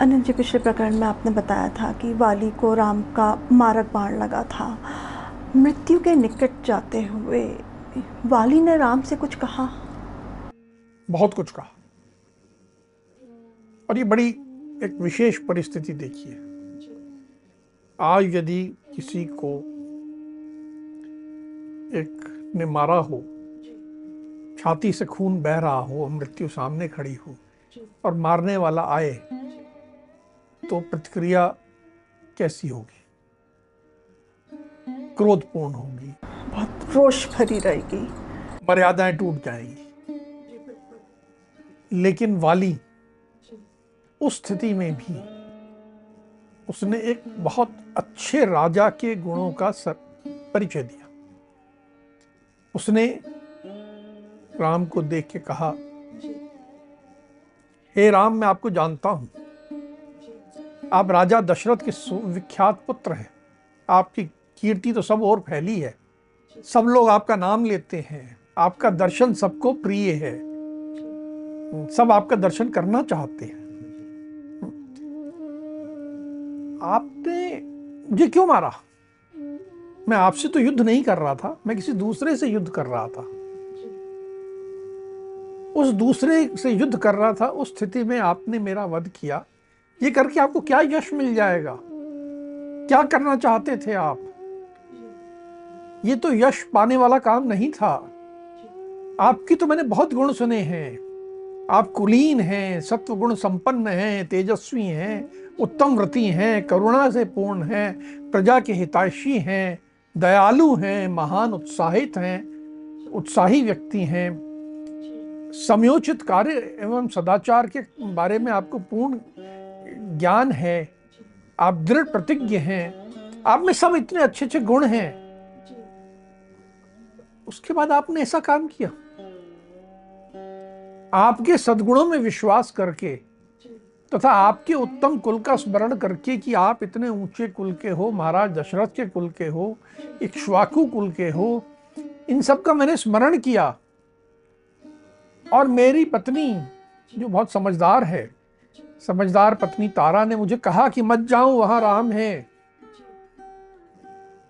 अनिल जी पिछले प्रकरण में आपने बताया था कि वाली को राम का मारक बाण लगा था। मृत्यु के निकट जाते हुए वाली ने राम से कुछ कहा? बहुत कुछ कहा। और ये बड़ी एक विशेष परिस्थिति देखिए। आज यदि किसी को एक ने मारा हो, छाती से खून बह रहा हो, मृत्यु सामने खड़ी हो और मारने वाला आए तो प्रतिक्रिया कैसी होगी? क्रोधपूर्ण होगी। बहुत रोष भरी रहेगी। मर्यादाएँ टूट जाएँगी। लेकिन वाली उस स्थिति में भी उसने एक बहुत अच्छे राजा के गुणों का सर परिचय दिया। उसने राम को देख के कहा हे राम मैं आपको जानता हूँ। आप राजा दशरथ के विख्यात पुत्र हैं। आपकी कीर्ति तो सब और फैली है। सब लोग आपका नाम लेते हैं। आपका दर्शन सबको प्रिय है। सब आपका दर्शन करना चाहते हैं। आपने मुझे क्यों मारा? मैं आपसे तो युद्ध नहीं कर रहा था। मैं किसी दूसरे से युद्ध कर रहा था। उस दूसरे से युद्ध कर रहा था। उस स्थिति में आपने मेरा वध किया। ये करके आपको क्या यश मिल जाएगा? क्या करना चाहते थे आप? ये तो यश पाने वाला काम नहीं था। आपकी तो मैंने बहुत गुण सुने हैं। आप कुलीन हैं सत्व गुण संपन्न हैं, तेजस्वी हैं, उत्तम व्रति हैं, करुणा से पूर्ण हैं, प्रजा के हितैषी हैं, दयालु हैं, महान उत्साहित हैं, उत्साही व्यक्ति हैं। समयोचित कार्य एवं सदाचार के बारे में आपको पूर्ण ज्ञान है, आप दृढ़ प्रतिज्ञ हैं, आप में सब इतने अच्छे अच्छे गुण हैं। उसके बाद आपने ऐसा काम किया। आपके सदगुणों में विश्वास करके तथा तो आपके उत्तम कुल का स्मरण करके कि आप इतने ऊँचे कुल के हो, महाराज दशरथ के कुल के हो, इक्ष्वाकु कुल के हो, इन सब का मैंने स्मरण किया। और मेरी पत्नी, जो बहुत समझदार है समझदार पत्नी तारा ने मुझे कहा कि मत जाऊँ, वहाँ राम है।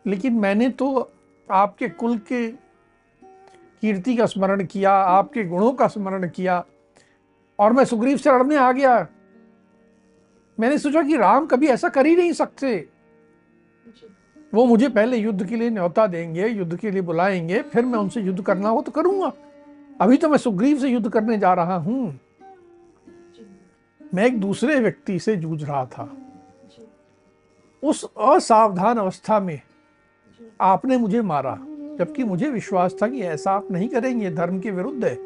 लेकिन मैंने तो आपके कुल के कीर्ति का स्मरण किया, आपके गुणों का स्मरण किया, और मैं सुग्रीव से लड़ने आ गया। मैंने सोचा कि राम कभी ऐसा कर ही नहीं सकते। वो मुझे पहले युद्ध के लिए न्योता देंगे, युद्ध के लिए बुलाएँगे, फिर मैं उनसे युद्ध करना हो तो करूँगा। अभी तो मैं सुग्रीव से युद्ध करने जा रहा हूँ। मैं एक दूसरे व्यक्ति से जूझ रहा था। उस असावधान अवस्था में आपने मुझे मारा जबकि मुझे विश्वास था कि ऐसा आप नहीं करेंगे धर्म के विरुद्ध है।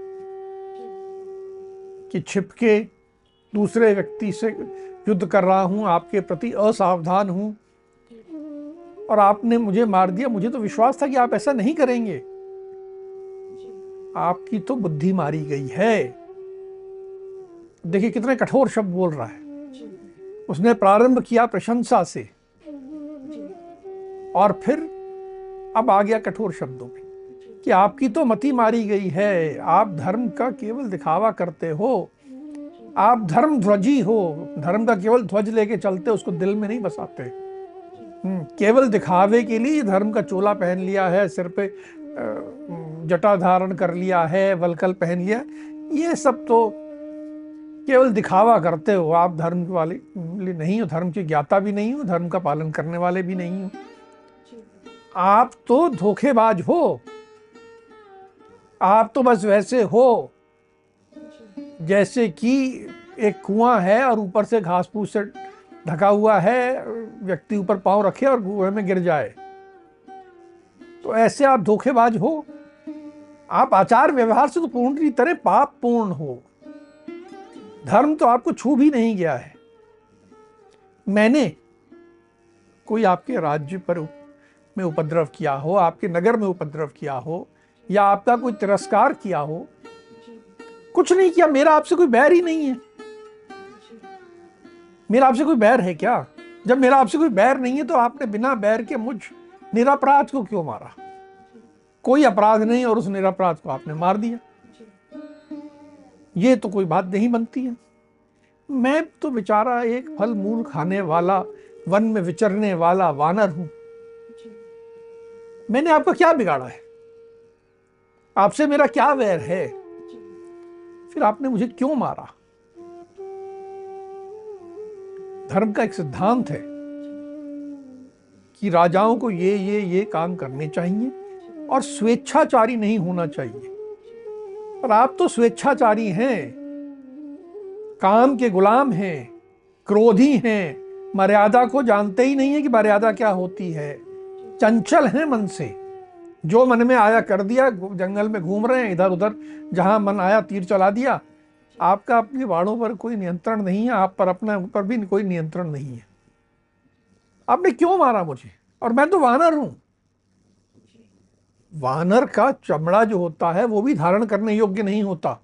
कि छिपके दूसरे व्यक्ति से युद्ध कर रहा हूँ आपके प्रति असावधान हूँ और आपने मुझे मार दिया मुझे तो विश्वास था कि आप ऐसा नहीं करेंगे। आपकी तो बुद्धि मारी गई है। देखिए कितने कठोर शब्द बोल रहा है। उसने प्रारंभ किया प्रशंसा से। और फिर अब आ गया कठोर शब्दों में कि आपकी तो मति मारी गई है आप धर्म का केवल दिखावा करते हो आप धर्म ध्वजी हो धर्म का केवल ध्वज लेके चलते उसको दिल में नहीं बसाते। हम्म, केवल दिखावे के लिए धर्म का चोला पहन लिया है सिर पे जटा धारण कर लिया है वलकल पहन लिया ये सब तो केवल दिखावा करते हो, आप धर्म वाले नहीं हो, धर्म की ज्ञाता भी नहीं हो, धर्म का पालन करने वाले भी नहीं हो। आप तो धोखेबाज हो। आप तो बस वैसे हो, जैसे कि एक कुआँ है और ऊपर से घास फूस से ढका हुआ है, व्यक्ति ऊपर पाँव रखे और कुएँ में गिर जाए। तो ऐसे आप धोखेबाज हो। आप आचार व्यवहार से तो पूर्ण तरह पाप पूर्ण हो। धर्म तो आपको छू भी नहीं गया है। मैंने कोई आपके राज्य पर में उपद्रव किया हो, आपके नगर में उपद्रव किया हो, या आपका कोई तिरस्कार किया हो, कुछ नहीं किया, मेरा आपसे कोई बैर ही नहीं है। मेरा आपसे कोई बैर है क्या? जब मेरा आपसे कोई बैर नहीं है तो आपने बिना बैर के मुझ निरापराध को क्यों मारा? कोई अपराध नहीं और उस निरापराध को आपने मार दिया। ये तो कोई बात नहीं बनती है। मैं तो बेचारा एक फल मूल खाने वाला वन में विचरने वाला वानर हूँ। मैंने आपका क्या बिगाड़ा है? आपसे मेरा क्या वैर है? फिर आपने मुझे क्यों मारा? धर्म का एक सिद्धांत है कि राजाओं को ये ये ये काम करने चाहिए और स्वेच्छाचारी नहीं होना चाहिए। पर आप तो स्वेच्छाचारी हैं। काम के गुलाम हैं, क्रोधी हैं। मर्यादा को जानते ही नहीं है कि मर्यादा क्या होती है। चंचल हैं मन से। जो मन में आया कर दिया, जंगल में घूम रहे हैं इधर उधर जहाँ मन आया तीर चला दिया। आपका अपने बाड़ों पर कोई नियंत्रण नहीं है, आप पर अपने ऊपर भी कोई नियंत्रण नहीं है। आपने क्यों मारा मुझे? और मैं तो वानर हूँ। वानर का चमड़ा जो होता है, वो भी धारण करने योग्य नहीं होता।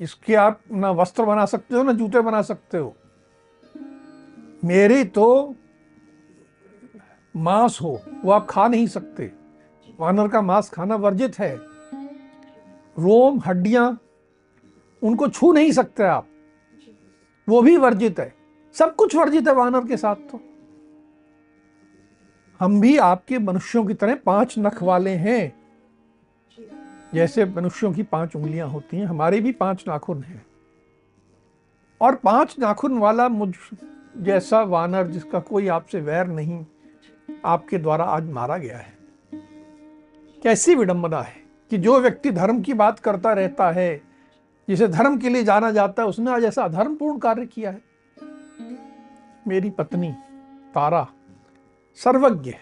इसके आप ना वस्त्र बना सकते हो, ना जूते बना सकते हो। मेरी तो मांस हो, वो आप खा नहीं सकते। वानर का मांस खाना वर्जित है। रोम, हड्डियाँ, उनको छू नहीं सकते आप। वो भी वर्जित है। सब कुछ वर्जित है वानर के साथ तो। हम भी आपके मनुष्यों की तरह पाँच नख वाले हैं। जैसे मनुष्यों की पाँच उंगलियाँ होती हैं, हमारे भी पाँच नाखून हैं। और पाँच नाखून वाला मुझ जैसा वानर जिसका कोई आपसे वैर नहीं, आपके द्वारा आज मारा गया है। कैसी विडंबना है कि जो व्यक्ति धर्म की बात करता रहता है, जिसे धर्म के लिए जाना जाता है, उसने आज ऐसा अधर्मपूर्ण कार्य किया है। मेरी पत्नी तारा सर्वज्ञ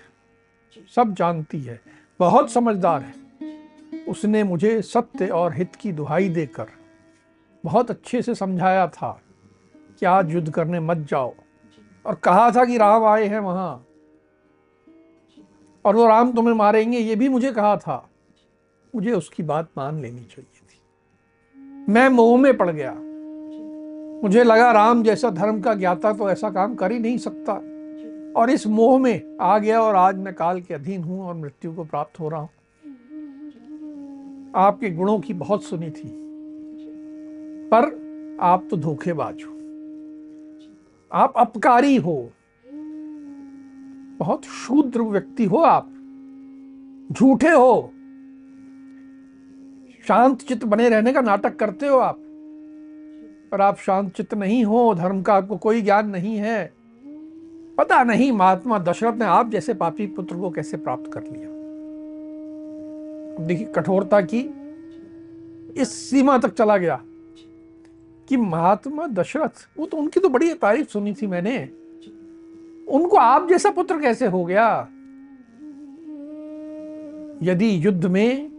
सब जानती है। बहुत समझदार है। उसने मुझे सत्य और हित की दुहाई देकर बहुत अच्छे से समझाया था कि आज युद्ध करने मत जाओ। और कहा था कि राम आए हैं वहाँ। और वो राम तुम्हें मारेंगे, ये भी मुझे कहा था। मुझे उसकी बात मान लेनी चाहिए थी। मैं मोह में पड़ गया। मुझे लगा राम जैसा धर्म का ज्ञाता तो ऐसा काम कर ही नहीं सकता। और इस मोह में आ गया और आज मैं काल के अधीन हूँ और मृत्यु को प्राप्त हो रहा हूँ। आपके गुणों की बहुत सुनी थी, पर आप तो धोखेबाज हो। आप अपकारी हो। बहुत शूद्र व्यक्ति हो आप। झूठे हो। शांत चित्त बने रहने का नाटक करते हो आप। पर आप शांत चित्त नहीं हो, धर्म का आपको कोई ज्ञान नहीं है। पता नहीं, महात्मा दशरथ ने आप जैसे पापी पुत्र को कैसे प्राप्त कर लिया? देखिए, कठोरता की इस सीमा तक चला गया कि महात्मा दशरथ, वो तो उनकी तो बड़ी तारीफ़ सुनी थी मैंने। उनको आप जैसा पुत्र कैसे हो गया? यदि युद्ध में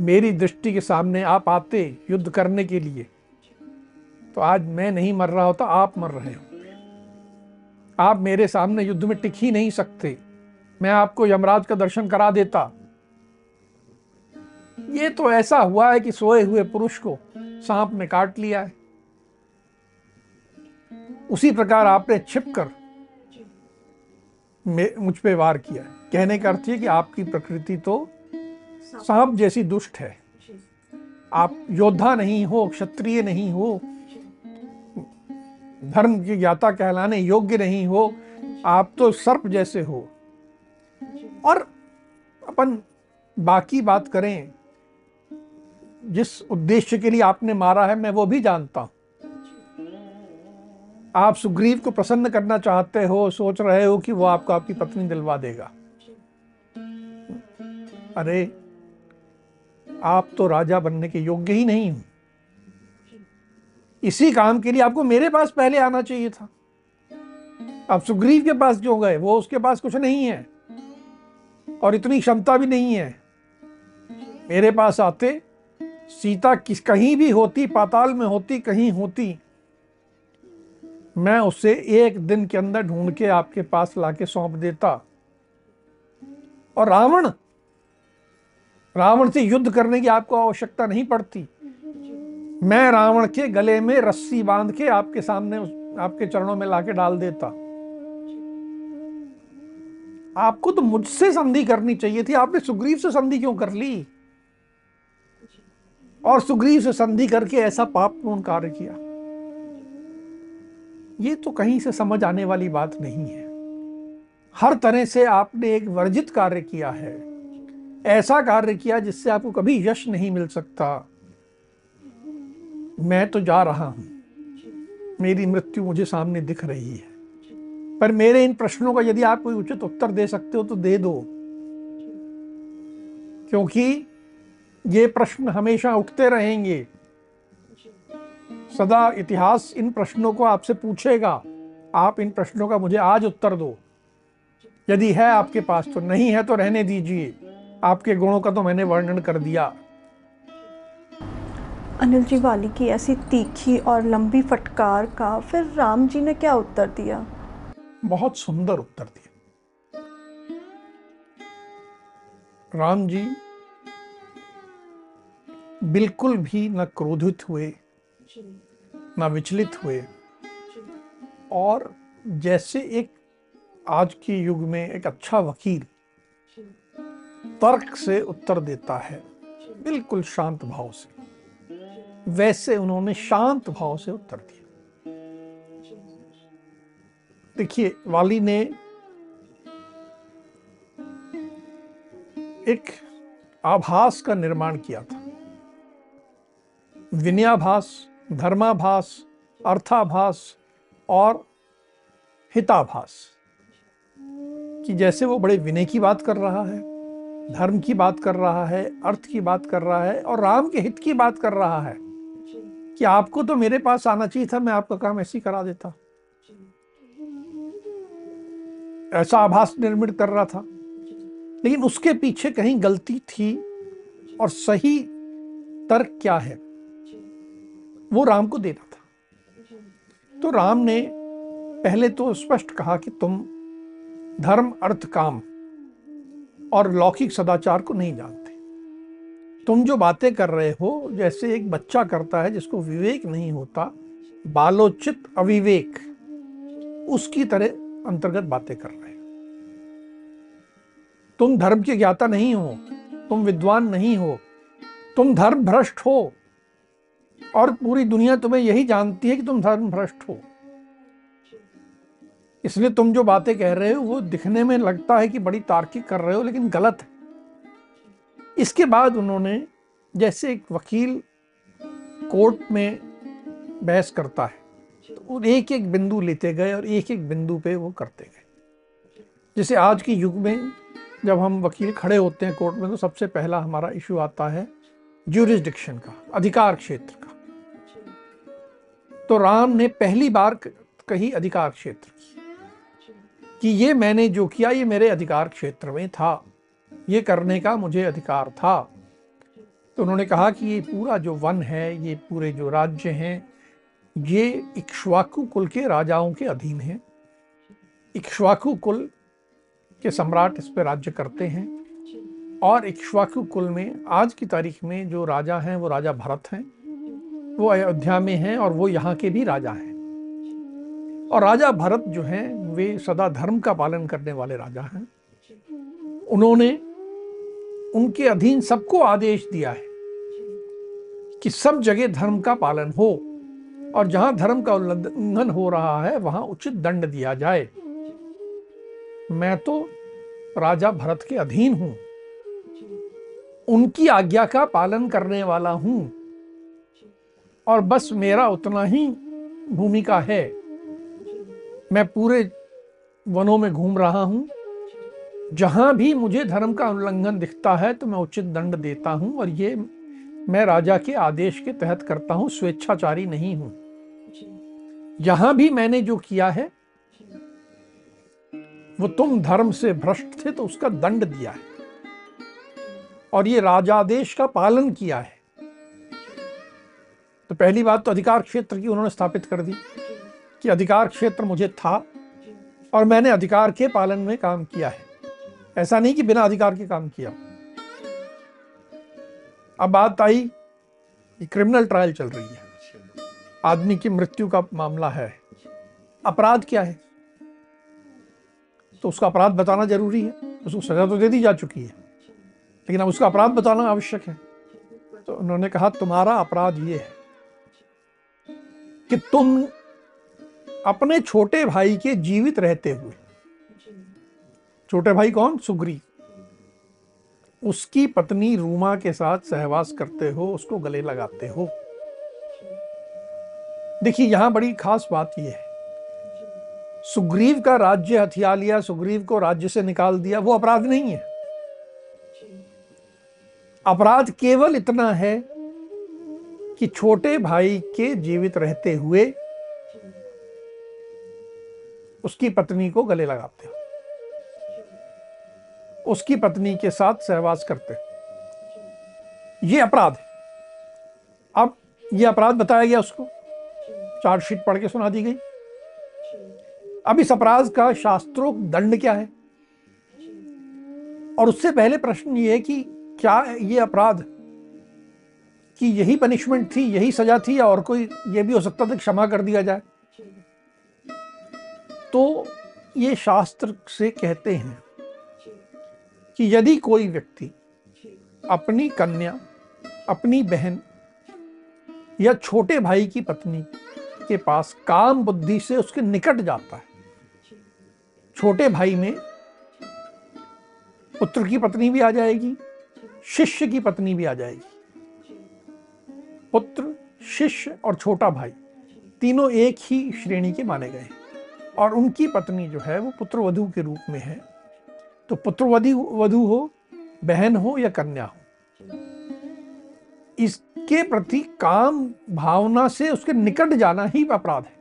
मेरी दृष्टि के सामने आप आते युद्ध करने के लिए तो आज मैं नहीं मर रहा होता, आप मर रहे हो। आप मेरे सामने युद्ध में टिक ही नहीं सकते। मैं आपको यमराज का दर्शन करा देता। ये तो ऐसा हुआ है कि सोए हुए पुरुष को सांप ने काट लिया है। उसी प्रकार आपने छिप कर मुझ पे वार किया कहने का अर्थ है कि आपकी प्रकृति तो सांप जैसी दुष्ट है। आप योद्धा नहीं हो, क्षत्रिय नहीं हो धर्म की ज्ञाता कहलाने योग्य नहीं हो, आप तो सर्प जैसे हो। और अपन बाकी बात करें, जिस उद्देश्य के लिए आपने मारा है, मैं वो भी जानता हूँ। आप सुग्रीव को प्रसन्न करना चाहते हो, सोच रहे हो कि वो आपको आपकी पत्नी दिलवा देगा। अरे, आप तो राजा बनने के योग्य ही नहीं हो। इसी काम के लिए आपको मेरे पास पहले आना चाहिए था। आप सुग्रीव के पास क्यों गए, वो उसके पास कुछ नहीं है। और इतनी क्षमता भी नहीं है। मेरे पास आते, सीता किस, कहीं भी होती, पाताल में होती, कहीं होती, मैं उसे एक दिन के अंदर ढूंढ के आपके पास लाके सौंप देता। और रावण रावण से युद्ध करने की आपको आवश्यकता नहीं पड़ती। मैं रावण के गले में रस्सी बाँध के आपके सामने आपके चरणों में लाके डाल देता। आपको तो मुझसे संधि करनी चाहिए थी। आपने सुग्रीव से संधि क्यों कर ली? और सुग्रीव से संधि करके ऐसा पापपूर्ण कार्य किया? ये तो कहीं से समझ आने वाली बात नहीं है। हर तरह से आपने एक वर्जित कार्य किया है। ऐसा कार्य किया जिससे आपको कभी यश नहीं मिल सकता। मैं तो जा रहा हूँ। मेरी मृत्यु मुझे सामने दिख रही है। पर मेरे इन प्रश्नों का यदि आप कोई उचित उत्तर दे सकते हो तो दे दो। क्योंकि ये प्रश्न हमेशा उठते रहेंगे। सदा इतिहास इन प्रश्नों को आपसे पूछेगा। आप इन प्रश्नों का मुझे आज उत्तर दो। यदि है आपके पास तो नहीं है तो रहने दीजिए। आपके गुणों का तो मैंने वर्णन कर दिया। अनिल जी वाली की ऐसी तीखी और लंबी फटकार का, फिर राम जी ने क्या उत्तर दिया? बहुत सुंदर उत्तर दिया। राम जी बिल्कुल भी न क्रोधित हुए, न विचलित हुए, और जैसे एक आज के युग में एक अच्छा वकील तर्क से उत्तर देता है, बिल्कुल शांत भाव से। वैसे उन्होंने शांत भाव से उत्तर दिया। देखिए, वाली ने एक आभास का निर्माण किया था। विनयाभास, धर्माभास, अर्थाभास और हिताभास। कि जैसे वो बड़े विनय की बात कर रहा है, धर्म की बात कर रहा है, अर्थ की बात कर रहा है और राम के हित की बात कर रहा है कि आपको तो मेरे पास आना चाहिए था, मैं आपका काम ऐसे ही करा देता। ऐसा आभास निर्मित कर रहा था। लेकिन उसके पीछे कहीं गलती थी और सही तर्क क्या है? वो राम को देना था। तो राम ने पहले तो स्पष्ट कहा कि तुम धर्म, अर्थ, काम और लौकिक सदाचार को नहीं जानते। तुम जो बातें कर रहे हो, जैसे एक बच्चा करता है जिसको विवेक नहीं होता, बालोचित अविवेक, उसकी तरह अंतर्गत बातें कर रहे हो। तुम धर्म के ज्ञाता नहीं हो, तुम विद्वान नहीं हो, तुम धर्म भ्रष्ट हो, और पूरी दुनिया तुम्हें यही जानती है कि तुम धर्म भ्रष्ट हो। इसलिए तुम जो बातें कह रहे हो, वो दिखने में लगता है कि बड़ी तार्किक कर रहे हो, लेकिन गलत है। इसके बाद उन्होंने जैसे एक वकील कोर्ट में बहस करता है तो एक एक बिंदु लेते गए और एक एक बिंदु पे वो करते गए। जैसे आज के युग में जब हम वकील खड़े होते हैं कोर्ट में तो सबसे पहला हमारा इशू आता है ज्यूरिस्डिक्शन का, अधिकार क्षेत्र का। तो राम ने पहली बार कही अधिकार क्षेत्र की, कि ये मैंने जो किया, ये मेरे अधिकार क्षेत्र में था। ये करने का मुझे अधिकार था। तो उन्होंने कहा कि ये पूरा जो वन है, ये पूरे जो राज्य हैं, ये इक्ष्वाकु कुल के राजाओं के अधीन है। इक्ष्वाकु कुल के सम्राट इस पर राज्य करते हैं और इक्ष्वाकु कुल में आज की तारीख में जो राजा हैं, वो राजा भरत हैं, वो अयोध्या में हैं और वो यहाँ के भी राजा हैं। और राजा भरत जो हैं, वे सदा धर्म का पालन करने वाले राजा हैं। उन्होंने उनके अधीन सबको आदेश दिया है कि सब जगह धर्म का पालन हो और जहाँ धर्म का उल्लंघन हो रहा है, वहाँ उचित दंड दिया जाए। मैं तो राजा भरत के अधीन हूँ। उनकी आज्ञा का पालन करने वाला हूँ। और बस मेरा उतना ही भूमिका है। मैं पूरे वनों में घूम रहा हूँ। जहाँ भी मुझे धर्म का उल्लंघन दिखता है तो मैं उचित दंड देता हूँ और ये मैं राजा के आदेश के तहत करता हूँ स्वेच्छाचारी नहीं हूँ। जहाँ भी मैंने जो किया है वो तुम धर्म से भ्रष्ट थे तो उसका दंड दिया है। और ये राजादेश का पालन किया है। तो पहली बात तो अधिकार क्षेत्र की उन्होंने स्थापित कर दी कि अधिकार क्षेत्र मुझे था और मैंने अधिकार के पालन में काम किया है। ऐसा नहीं कि बिना अधिकार के काम किया। अब बात आई कि क्रिमिनल ट्रायल चल रही है। आदमी की मृत्यु का मामला है। अपराध क्या है? तो उसका अपराध बताना ज़रूरी है। उसको सजा तो दे दी जा चुकी है। लेकिन अब उसका अपराध बताना आवश्यक है। तो उन्होंने कहा, तुम्हारा अपराध ये है कि तुम अपने छोटे भाई के जीवित रहते हुए छोटे भाई कौन? सुग्री। उसकी पत्नी रूमा के साथ सहवास करते हो, उसको गले लगाते हो। देखिए, यहाँ बड़ी खास बात यह है। सुग्रीव का राज्य हथिया लिया, सुग्रीव को राज्य से निकाल दिया, वो अपराध नहीं है। अपराध केवल इतना है कि छोटे भाई के जीवित रहते हुए उसकी पत्नी को गले लगाते हो। उसकी पत्नी के साथ सहवास करते। ये अपराध है। अब ये अपराध बताया गया उसको। चार्जशीट पढ़ के सुना दी गई। अब इस अपराध का शास्त्रों दंड क्या है? और उससे पहले प्रश्न ये है कि क्या ये अपराध कि यही पनिशमेंट थी, यही सजा थी, या और कोई ये भी हो सकता था क्षमा कर दिया जाए? तो ये शास्त्र से कहते हैं कि यदि कोई व्यक्ति अपनी कन्या, अपनी बहन या छोटे भाई की पत्नी के पास काम बुद्धि से उसके निकट जाता है, छोटे भाई में पुत्र की पत्नी भी आ जाएगी, शिष्य की पत्नी भी आ जाएगी। पुत्र, शिष्य और छोटा भाई तीनों एक ही श्रेणी के माने गए हैं और उनकी पत्नी जो है वो पुत्र वधु के रूप में है। तो पुत्र वधु हो, बहन हो या कन्या हो। इसके प्रति काम भावना से उसके निकट जाना ही अपराध है।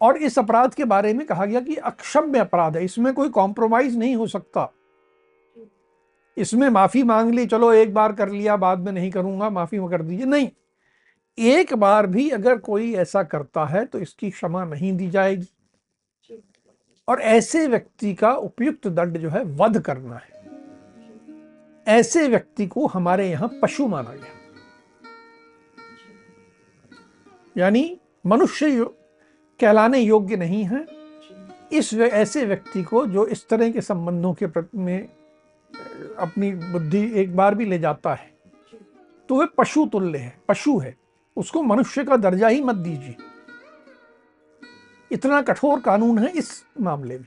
और इस अपराध के बारे में कहा गया कि अक्षम्य अपराध है, इसमें कोई कॉम्प्रोमाइज नहीं हो सकता। इसमें माफ़ी मांग ली, चलो एक बार कर लिया, बाद में नहीं करूँगा, माफ़ी कर दीजिए। नहीं, एक बार भी अगर कोई ऐसा करता है तो इसकी क्षमा नहीं दी जाएगी। और ऐसे व्यक्ति का उपयुक्त दंड जो है वध करना है। ऐसे व्यक्ति को हमारे यहाँ पशु माना गया। यानी मनुष्य यो, कहलाने योग्य नहीं है। इस ऐसे व्यक्ति को जो इस तरह के संबंधों के प्रति में अपनी बुद्धि एक बार भी ले जाता है तो वह पशु तुल्य है पशु है। उसको मनुष्य का दर्जा ही मत दीजिए। इतना कठोर कानून है इस मामले में।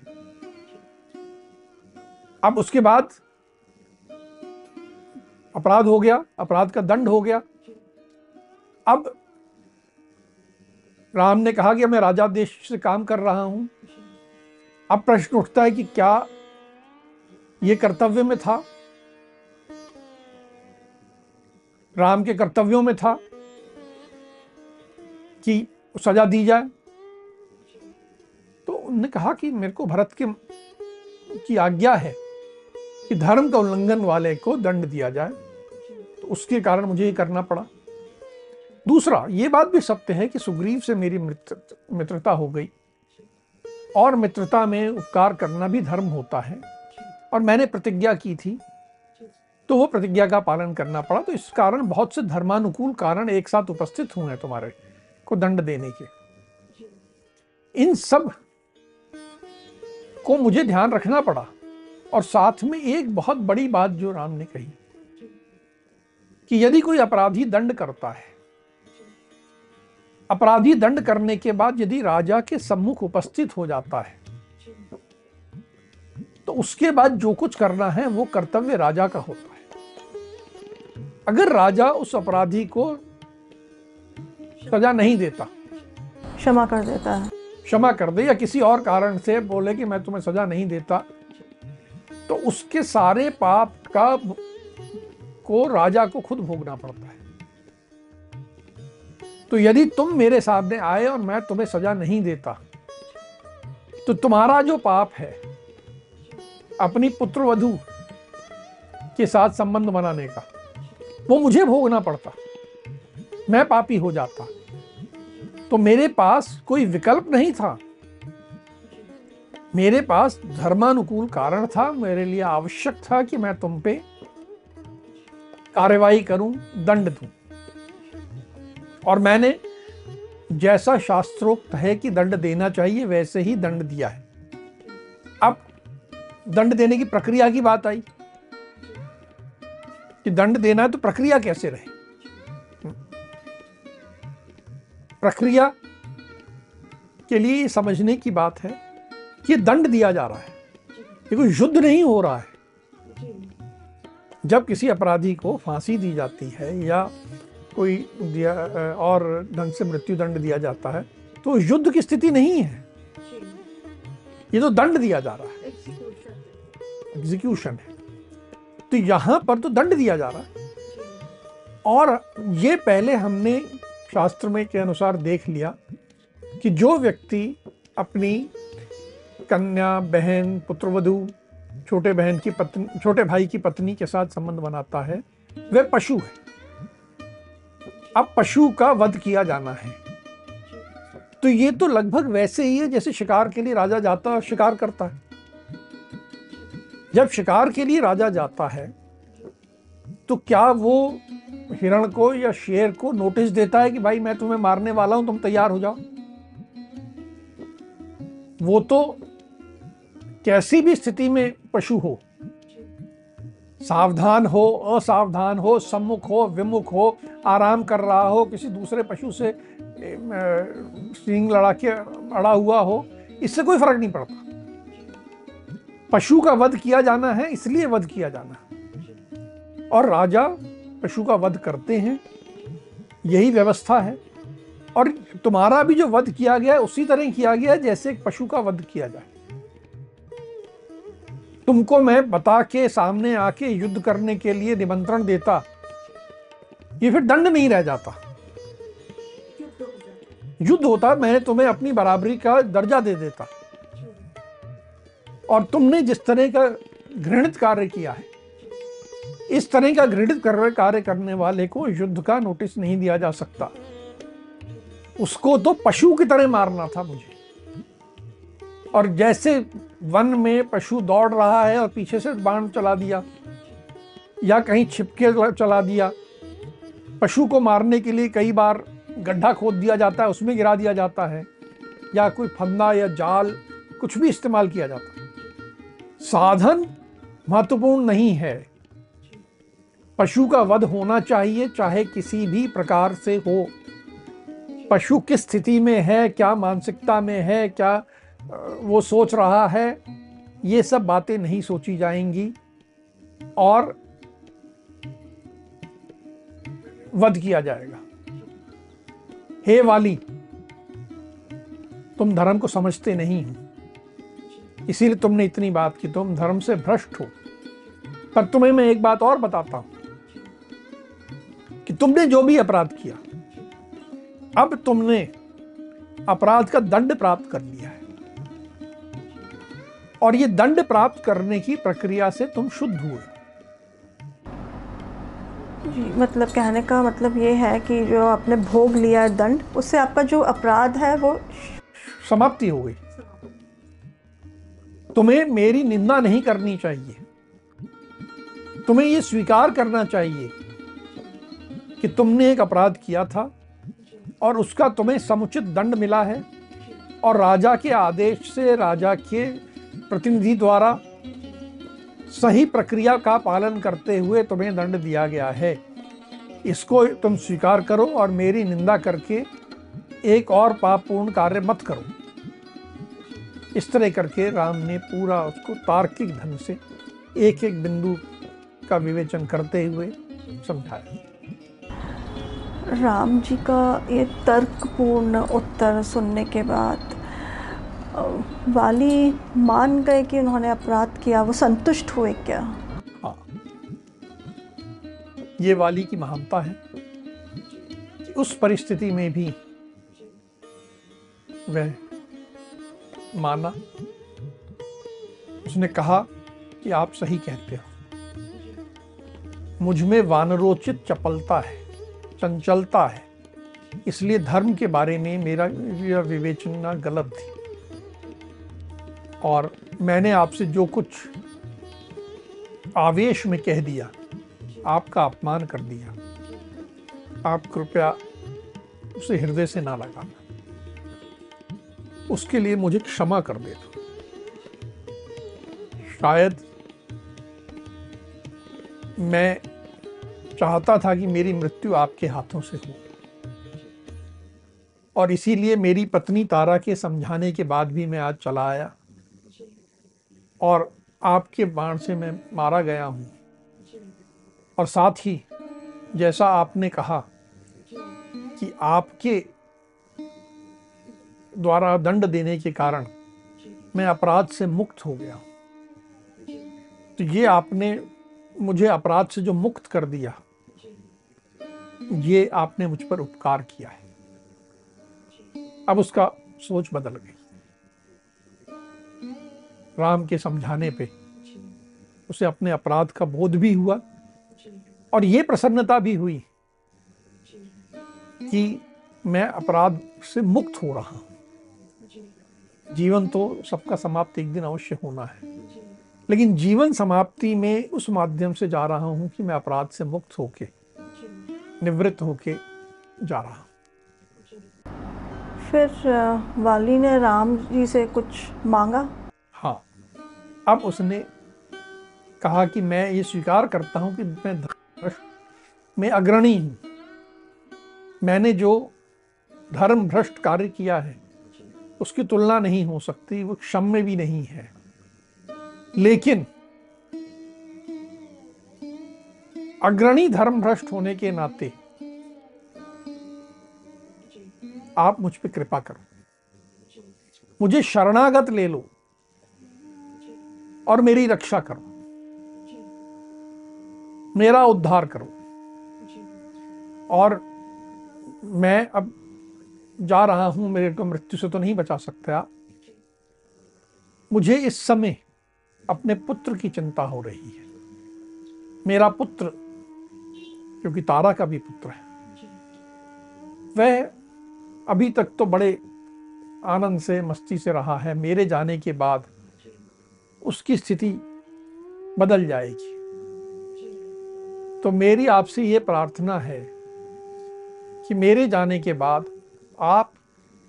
अब उसके बाद अपराध हो गया, अपराध का दंड हो गया। अब राम ने कहा कि मैं राजा देश से काम कर रहा हूँ। अब प्रश्न उठता है कि क्या यह कर्तव्य में था? राम के कर्तव्यों में था कि सजा दी जाए? उन्होंने कहा कि मेरे को भरत के की आज्ञा है कि धर्म का उल्लंघन वाले को दंड दिया जाए। तो उसके कारण मुझे ये करना पड़ा। दूसरा, ये बात भी सत्य है कि सुग्रीव से मेरी मित्र, मित्रता हो गई। और मित्रता में उपकार करना भी धर्म होता है। और मैंने प्रतिज्ञा की थी तो वो प्रतिज्ञा का पालन करना पड़ा। तो इस कारण बहुत से धर्मानुकूल कारण एक साथ उपस्थित हुए हैं तुम्हारे को दंड देने के। इन सब को मुझे ध्यान रखना पड़ा और साथ में एक बहुत बड़ी बात जो राम ने कही, कि यदि कोई अपराधी दंड करता है, अपराधी दंड करने के बाद यदि राजा के सम्मुख उपस्थित हो जाता है तो उसके बाद जो कुछ करना है वो कर्तव्य राजा का होता है। अगर राजा उस अपराधी को सजा नहीं देता, क्षमा कर देता है। क्षमा कर दे या किसी और कारण से बोले कि मैं तुम्हें सजा नहीं देता। तो उसके सारे पाप का को राजा को खुद भोगना पड़ता है। तो यदि तुम मेरे सामने आए और मैं तुम्हें सजा नहीं देता तो तुम्हारा जो पाप है, अपनी पुत्र वधु के साथ संबंध बनाने का, वो मुझे भोगना पड़ता। मैं पापी हो जाता। तो मेरे पास कोई विकल्प नहीं था। मेरे पास धर्मानुकूल कारण था। मेरे लिए आवश्यक था कि मैं तुम पे कार्यवाही करूँ, दंड दूँ। और मैंने जैसा शास्त्रोक्त है कि दंड देना चाहिए, वैसे ही दंड दिया है। अब दंड देने की प्रक्रिया की बात आई। कि दंड देना है तो प्रक्रिया कैसे रहे? प्रक्रिया के लिए समझने की बात है कि दंड दिया जा रहा है। ये कोई युद्ध नहीं हो रहा है। जब किसी अपराधी को फांसी दी जाती है या कोई दिया, और ढंग से मृत्यु दंड दिया जाता है तो युद्ध की स्थिति नहीं है। ये तो दंड दिया जा रहा है। एग्जीक्यूशन है। तो यहाँ पर तो दंड दिया जा रहा है। और ये पहले हमने शास्त्र में के अनुसार देख लिया कि जो व्यक्ति अपनी कन्या, बहन, पुत्रवधु, छोटे बहन की पत्नी, छोटे भाई की पत्नी के साथ संबंध बनाता है वह पशु है। अब पशु का वध किया जाना है। तो ये तो लगभग वैसे ही है जैसे शिकार के लिए राजा जाता है शिकार करता है। जब शिकार के लिए राजा जाता है तो क्या वो हिरण को या शेर को नोटिस देता है कि भाई मैं तुम्हें मारने वाला हूँ, तुम तैयार हो जाओ? वो तो कैसी भी स्थिति में पशु हो, सावधान हो, असावधान हो, सम्मुख हो, विमुख हो, आराम कर रहा हो, किसी दूसरे पशु से सींग लड़ा के अड़ा हुआ हो, इससे कोई फ़र्क नहीं पड़ता। पशु का वध किया जाना है, इसलिए वध किया जाना है। और राजा पशु का वध करते हैं। यही व्यवस्था है। और तुम्हारा भी जो वध किया गया है, उसी तरह किया गया है, जैसे एक पशु का वध किया जाए। तुमको मैं बता के सामने आके युद्ध करने के लिए निमंत्रण देता, ये फिर दंड नहीं रह जाता। युद्ध होता, मैंने तुम्हें अपनी बराबरी का दर्जा दे देता। और तुमने जिस तरह का घृणित कार्य किया है इस तरह का घृणित कार्य करने वाले को युद्ध का नोटिस नहीं दिया जा सकता। उसको तो पशु की तरह मारना था मुझे। और जैसे वन में पशु दौड़ रहा है और पीछे से बाण चला दिया, या कहीं छिपके चला दिया, पशु को मारने के लिए कई बार गड्ढा खोद दिया जाता है, उसमें गिरा दिया जाता है, या कोई फंदा या जाल कुछ भी इस्तेमाल किया जाता है। साधन महत्वपूर्ण नहीं है। पशु का वध होना चाहिए, चाहे किसी भी प्रकार से हो। पशु किस स्थिति में है, क्या मानसिकता में है, क्या वो सोच रहा है, ये सब बातें नहीं सोची जाएँगी। और वध किया जाएगा। हे वाली, तुम धर्म को समझते नहीं हो। इसीलिए तुमने इतनी बात की, तुम धर्म से भ्रष्ट हो। पर तुम्हें मैं एक बात और बताता हूँ। कि तुमने जो भी अपराध किया अब तुमने अपराध का दंड प्राप्त कर लिया है। और ये दंड प्राप्त करने की प्रक्रिया से तुम शुद्ध हुए। जी मतलब कहने का मतलब ये है कि जो आपने भोग लिया दंड उससे आपका जो अपराध है वो समाप्ति हो गई। तुम्हें मेरी निंदा नहीं करनी चाहिए। तुम्हें यह स्वीकार करना चाहिए कि तुमने एक अपराध किया था और उसका तुम्हें समुचित दंड मिला है और राजा के आदेश से राजा के प्रतिनिधि द्वारा सही प्रक्रिया का पालन करते हुए तुम्हें दंड दिया गया है। इसको तुम स्वीकार करो और मेरी निंदा करके एक और पापपूर्ण कार्य मत करो। इस तरह करके राम ने पूरा उसको तार्किक ढंग से एक एक बिंदु का विवेचन करते हुए समझाया। राम जी का ये तर्कपूर्ण उत्तर सुनने के बाद वाली मान गए कि उन्होंने अपराध किया, वो संतुष्ट हुए क्या? हाँ ये वाली की महानता है। उस परिस्थिति में भी वह माना। उसने कहा कि आप सही कहते हो। मुझमें वानरोचित चपलता है। चंचलता है। इसलिए धर्म के बारे में मेरा यह विवेचना गलत थी। और मैंने आपसे जो कुछ आवेश में कह दिया, आपका अपमान कर दिया। आप कृपया उसे हृदय से ना लगाना। उसके लिए मुझे क्षमा कर देना शायद मैं चाहता था कि मेरी मृत्यु आपके हाथों से हो। और इसीलिए मेरी पत्नी तारा के समझाने के बाद भी मैं आज चला आया। और आपके बाण से मैं मारा गया हूँ। और साथ ही जैसा आपने कहा कि आपके द्वारा दंड देने के कारण मैं अपराध से मुक्त हो गया। तो ये आपने मुझे अपराध से जो मुक्त कर दिया ये आपने मुझ पर उपकार किया है। अब उसका सोच बदल गई। राम के समझाने पे उसे अपने अपराध का बोध भी हुआ और ये प्रसन्नता भी हुई कि मैं अपराध से मुक्त हो रहा हूँ। जीवन तो सबका समाप्त एक दिन अवश्य होना है। लेकिन जीवन समाप्ति में उस माध्यम से जा रहा हूँ कि मैं अपराध से मुक्त होके निवृत्त होके जा रहा। फिर वाली ने राम जी से कुछ मांगा? हाँ। अब उसने कहा कि मैं ये स्वीकार करता हूँ कि मैं में अग्रणी हूँ। मैंने जो धर्म भ्रष्ट कार्य किया है उसकी तुलना नहीं हो सकती वो क्षम्य भी नहीं है। लेकिन अग्रणी धर्म भ्रष्ट होने के नाते आप मुझ पर कृपा करो। मुझे शरणागत ले लो और मेरी रक्षा करो। मेरा उद्धार करो। और मैं अब जा रहा हूँ, मेरे को मृत्यु से तो नहीं बचा सकते आप। मुझे इस समय अपने पुत्र की चिंता हो रही है। मेरा पुत्र क्योंकि तारा का भी पुत्र है। वह अभी तक तो बड़े आनंद से, मस्ती से रहा है। मेरे जाने के बाद उसकी स्थिति बदल जाएगी। तो मेरी आपसे ये प्रार्थना है कि मेरे जाने के बाद आप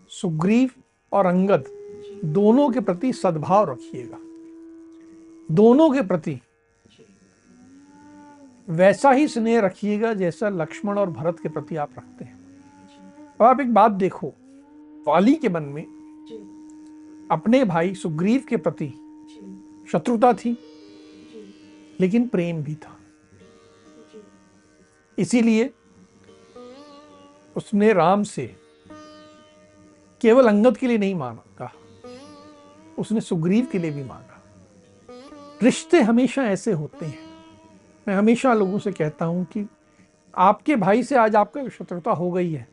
सुग्रीव और अंगद दोनों के प्रति सद्भाव रखिएगा। दोनों के प्रति वैसा ही स्नेह रखिएगा जैसा लक्ष्मण और भरत के प्रति आप रखते हैं। अब आप एक बात देखो वाली के मन में अपने भाई सुग्रीव के प्रति शत्रुता थी लेकिन प्रेम भी था। इसीलिए उसने राम से केवल अंगद के लिए नहीं मांगा उसने सुग्रीव के लिए भी मांगा रिश्ते हमेशा ऐसे होते हैं। मैं हमेशा लोगों से कहता हूँ कि आपके भाई से आज आपका शत्रुता हो गई है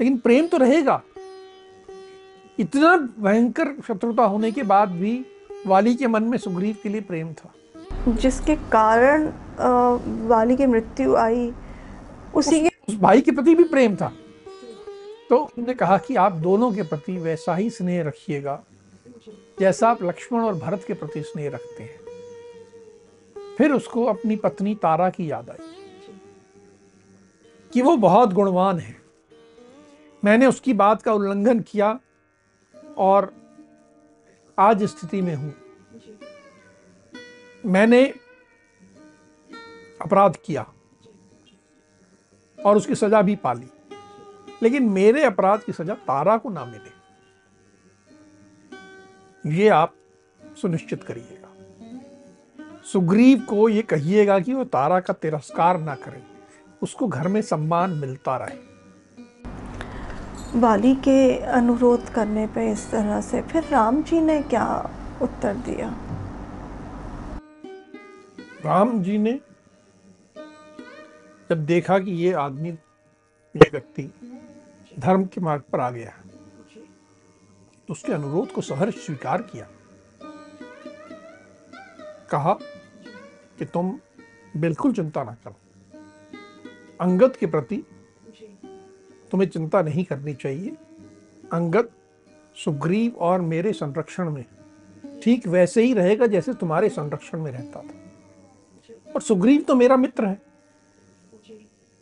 लेकिन प्रेम तो रहेगा। इतना भयंकर शत्रुता होने के बाद भी वाली के मन में सुग्रीव के लिए प्रेम था। जिसके कारण वाली की मृत्यु आई उसी के उस भाई के प्रति भी प्रेम था। तो उन्होंने कहा कि आप दोनों के प्रति वैसा ही स्नेह रखिएगा जैसा आप लक्ष्मण और भरत के प्रति स्नेह रखते हैं। फिर उसको अपनी पत्नी तारा की याद आई कि वो बहुत गुणवान है। मैंने उसकी बात का उल्लंघन किया और आज स्थिति में हूँ। मैंने अपराध किया और उसकी सजा भी पाली लेकिन मेरे अपराध की सजा तारा को ना मिले। ये आप सुनिश्चित करिएगा। सुग्रीव को ये कहिएगा कि वो तारा का तिरस्कार ना करे। उसको घर में सम्मान मिलता रहे। वाली के अनुरोध करने पे इस तरह से फिर राम जी ने क्या उत्तर दिया? राम जी ने जब देखा कि ये आदमी ये व्यक्ति धर्म के मार्ग पर आ गया तो उसके अनुरोध को सहर्ष स्वीकार किया। कहा कि तुम बिल्कुल चिंता ना करो। अंगद के प्रति तुम्हें चिंता नहीं करनी चाहिए। अंगद सुग्रीव और मेरे संरक्षण में ठीक वैसे ही रहेगा जैसे तुम्हारे संरक्षण में रहता था। और सुग्रीव तो मेरा मित्र है।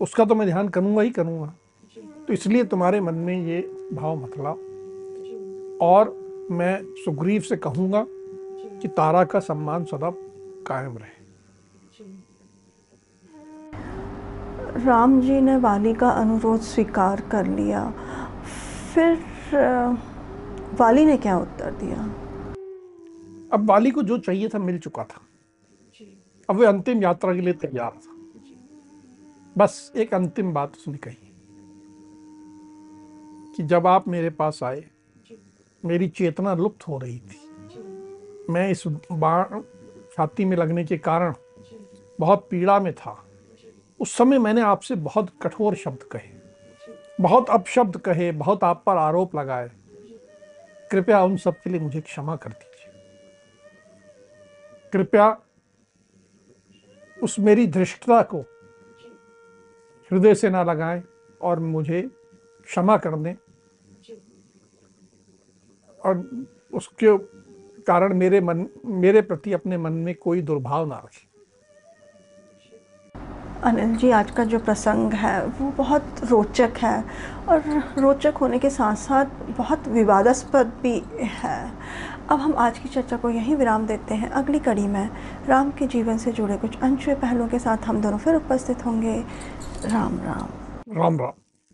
उसका तो मैं ध्यान करूँगा ही करूँगा। तो इसलिए तुम्हारे मन में ये भाव मत लाओ। और मैं सुग्रीव से कहूँगा कि तारा का सम्मान सदा कायम रहे। राम जी ने वाली का अनुरोध स्वीकार कर लिया। फिर वाली ने क्या उत्तर दिया? अब वाली को जो चाहिए था मिल चुका था। अब वे अंतिम यात्रा के लिए तैयार था। बस एक अंतिम बात उसने कही कि जब आप मेरे पास आए मेरी चेतना लुप्त हो रही थी। मैं इस बाण छाती में लगने के कारण बहुत पीड़ा में था। उस समय मैंने आपसे बहुत कठोर शब्द कहे। बहुत अपशब्द कहे, बहुत आप पर आरोप लगाए। कृपया उन सब के लिए मुझे क्षमा कर दीजिए। कृपया उस मेरी धृष्टता को हृदय से ना लगाएँ और मुझे क्षमा कर दें। और उसके कारण मेरे मन, मेरे प्रति अपने मन में कोई दुर्भाव ना रखें। अनिल जी, आज का जो प्रसंग है, वो बहुत रोचक है और रोचक होने के साथ साथ बहुत विवादास्पद भी है। अब हम आज की चर्चा को यहीं विराम देते हैं। अगली कड़ी में राम के जीवन से जुड़े कुछ अनछुए पहलुओं के साथ हम दोनों फिर उपस्थित होंगे। राम राम। राम राम।